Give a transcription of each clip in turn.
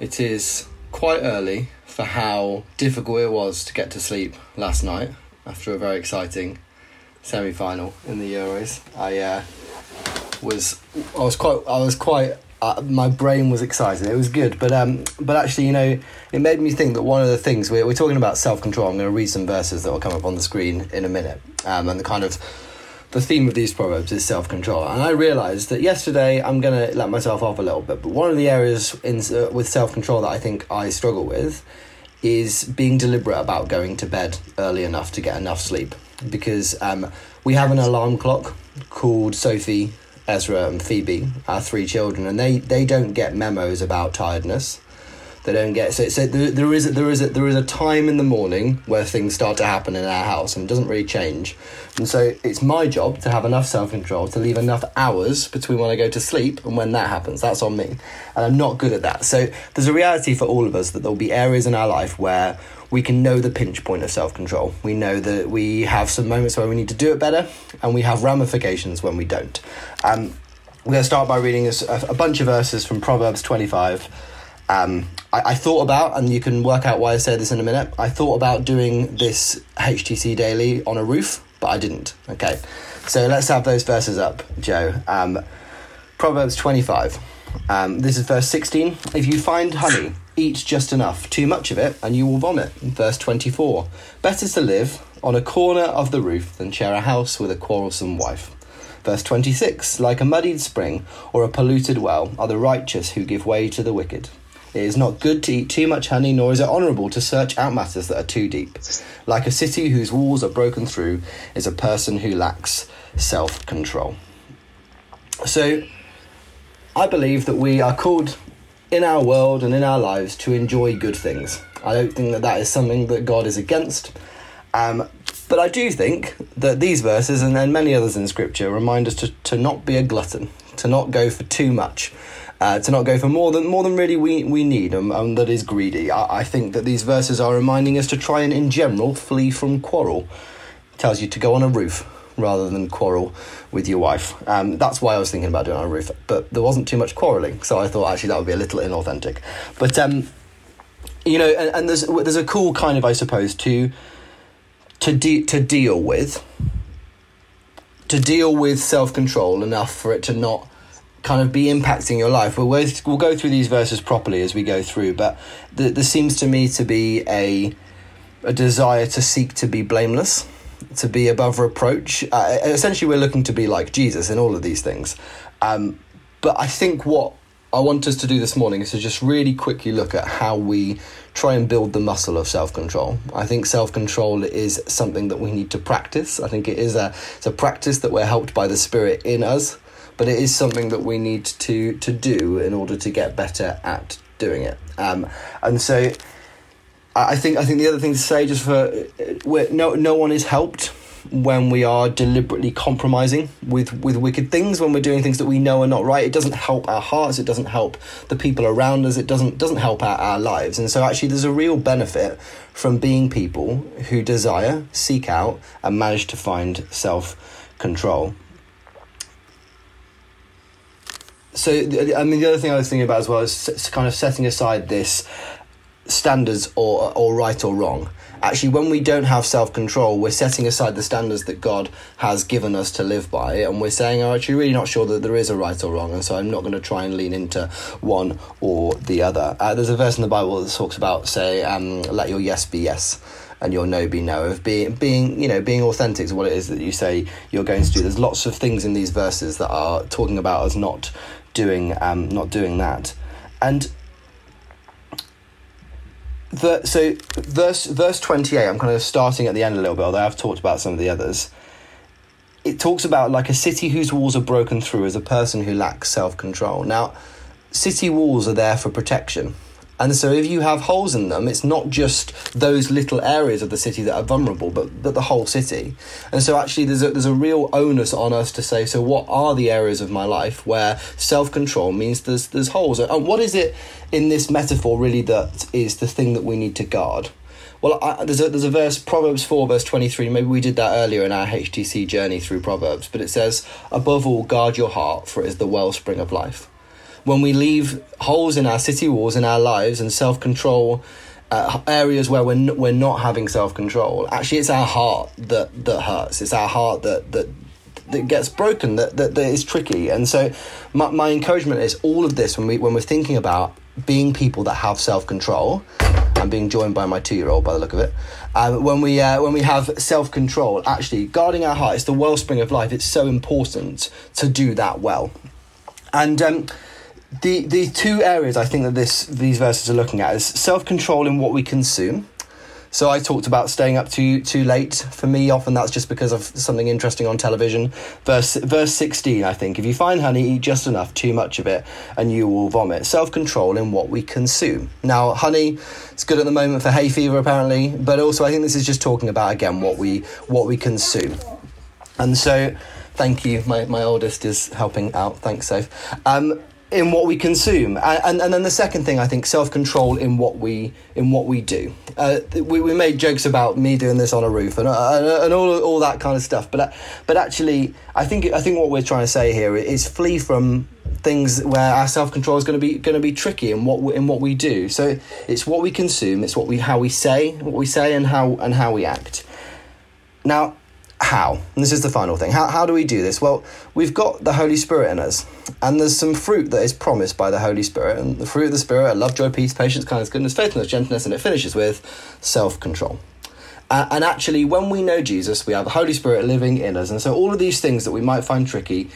It is quite early for how difficult it was to get to sleep last night after a very exciting semi final in the Euros. I uh, was I was quite I was quite uh, my brain was excited. It was good, but um, but actually, you know, it made me think that one of the things we're, we're talking about self control. I'm going to read some verses that will come up on the screen in a minute, um, and the kind of the theme of these proverbs is self control. And I realized that yesterday I'm going to let myself off a little bit, but one of the areas in uh, with self control that I think I struggle with is being deliberate about going to bed early enough to get enough sleep because um, we have an alarm clock called Sophie, Ezra, and Phoebe, our three children, and they, they don't get memos about tiredness. They don't get so. So there, there is a, there is a, there is a time in the morning where things start to happen in our house, and it doesn't really change. And so it's my job to have enough self control to leave enough hours between when I go to sleep and when that happens. That's on me, and I'm not good at that. So there's a reality for all of us that there'll be areas in our life where we can know the pinch point of self control. We know that we have some moments where we need to do it better, and we have ramifications when we don't. Um, we're going to start by reading a, a bunch of verses from Proverbs 25 um, I, I, thought about, and you can work out why I say this in a minute. I thought about doing this HTC daily on a roof, but I didn't. Okay, so let's have those verses up, Joe. Um, Proverbs 25. Um, this is verse 16. If you find honey, eat just enough, too much of it, and you will vomit. Verse 24. Better to live on a corner of the roof than share a house with a quarrelsome wife. Verse 26 Like a muddied spring or a polluted well are the righteous who give way to the wicked. It is not good to eat too much honey, nor is it honourable to search out matters that are too deep. Like a city whose walls are broken through is a person who lacks self control. So, I believe that we are called in our world and in our lives to enjoy good things. I don't think that that is something that God is against. Um, but I do think that these verses and, and many others in Scripture remind us to, to not be a glutton, to not go for too much, uh, to not go for more than more than really we, we need and, and that is greedy. I, I think that these verses are reminding us to try and, in general, flee from quarrel. It tells you to go on a roof rather than quarrel with your wife. Um, that's why I was thinking about doing on a roof, but there wasn't too much quarrelling, so I thought actually that would be a little inauthentic. But um, you know, and, and there's there's a cool kind of, I suppose, to to de- to deal with to deal with self control enough for it to not kind of be impacting your life. We'll, we'll go through these verses properly as we go through, but th- there seems to me to be a, a desire to seek to be blameless, to be above reproach. Uh, essentially, we're looking to be like Jesus in all of these things. Um, but I think what I want us to do this morning is to just really quickly look at how we try and build the muscle of self control. I think self control is something that we need to practice. I think it is a, it's a practice that we're helped by the Spirit in us but it is something that we need to to do in order to get better at doing it. Um, and so, I think I think the other thing to say, just for no no one is helped when we are deliberately compromising with with wicked things when we're doing things that we know are not right. It doesn't help our hearts. It doesn't help the people around us. It doesn't doesn't help our, our lives. And so actually there's a real benefit from being people who desire seek out and manage to find self control so I mean the other thing I was thinking about as well is kind of setting aside this standards or or right or wrong. Actually, when we don't have self control, we're setting aside the standards that God has given us to live by, and we're saying, "I'm actually really not sure that there is a right or wrong," and so I'm not going to try and lean into one or the other. Uh, there's a verse in the Bible that talks about, say, um, "Let your yes be yes." and your no be no of being being you know being authentic to what it is that you say you're going to do there's lots of things in these verses that are talking about us not doing um, not doing that, and the, so verse verse twenty eight. I'm kind of starting at the end a little bit, although I've talked about some of the others. It talks about like a city whose walls are broken through as a person who lacks self control. Now, city walls are there for protection. And so, if you have holes in them, it's not just those little areas of the city that are vulnerable, but, but the whole city. And so, actually, there's a, there's a real onus on us to say, so what are the areas of my life where self control means there's there's holes? And what is it in this metaphor really that is the thing that we need to guard? Well, I, there's a there's a verse Proverbs four verse twenty three. Maybe we did that earlier in our HTC journey through Proverbs, but it says, "Above all, guard your heart, for it is the wellspring of life." When we leave holes in our city walls in our lives and self control. Uh, areas where we're, n- we're not having self control. Actually, it's our heart that, that hurts. It's our heart that, that that gets broken that, that, that is tricky and so my, my encouragement is all of this when we when we're thinking about being people that have self-control i'm being joined by my two-year-old by the look of it um, when we uh, when we have self-control actually guarding our heart is the wellspring of life it's so important to do that well and um, the the two areas I think that this these verses are looking at is self control in what we consume. So I talked about staying up too too late. For me, often that's just because of something interesting on television. Verse verse sixteen, I think, if you find honey, eat just enough, too much of it, and you will vomit. Self control in what we consume. Now, honey, it's good at the moment for hay fever, apparently, but also I think this is just talking about again what we what we consume. And so, thank you. My my oldest is helping out. Thanks, Safe. Um, in what we consume. And, and, and then the second thing i think self-control in what we in what we do. Uh, we, we made jokes about me doing this on a roof and, uh, and all, all that kind of stuff but uh, but actually i think i think what we're trying to say here is flee from things where our self-control is going to be going to be tricky in what in what we do. So it's what we consume it's what we how we say what we say and how and how we act. Now how? And this is the final thing. How, how do we do this? Well, we've got the Holy Spirit in us, and there's some fruit that is promised by the Holy Spirit. And the fruit of the Spirit are love, joy, peace, patience, kindness, goodness, faithfulness, gentleness, and it finishes with self control. Uh, and actually, when we know Jesus, we have the Holy Spirit living in us. And so, all of these things that we might find tricky,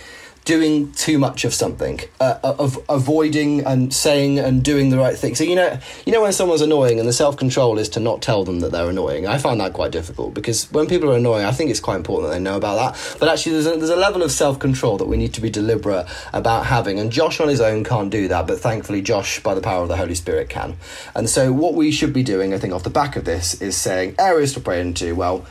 doing too much of something, uh, of avoiding and saying and doing the right thing. So you know, you know when someone's annoying, and the self control is to not tell them that they're annoying. I find that quite difficult because when people are annoying, I think it's quite important that they know about that. But actually, there's a, there's a level of self control that we need to be deliberate about having. And Josh on his own can't do that, but thankfully, Josh, by the power of the Holy Spirit, can. And so, what we should be doing, I think, off the back of this, is saying areas to pray into. Well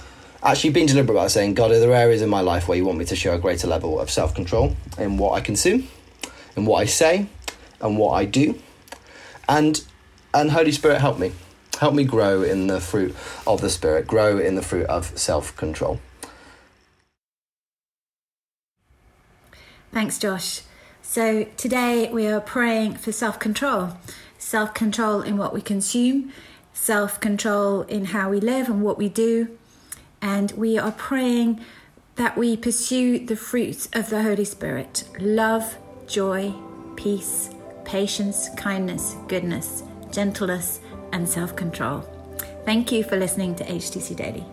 actually being deliberate about saying, God, are there areas in my life where you want me to show a greater level of self control in what I consume, in what I say, and what I do? And and Holy Spirit, help me. Help me grow in the fruit of the Spirit, grow in the fruit of self control. Thanks, Josh. So today we are praying for self control self control in what we consume, self control in how we live and what we do, and we are praying that we pursue the fruits of the Holy Spirit love, joy, peace, patience, kindness, goodness, gentleness, and self control. Thank you for listening to HTC Daily.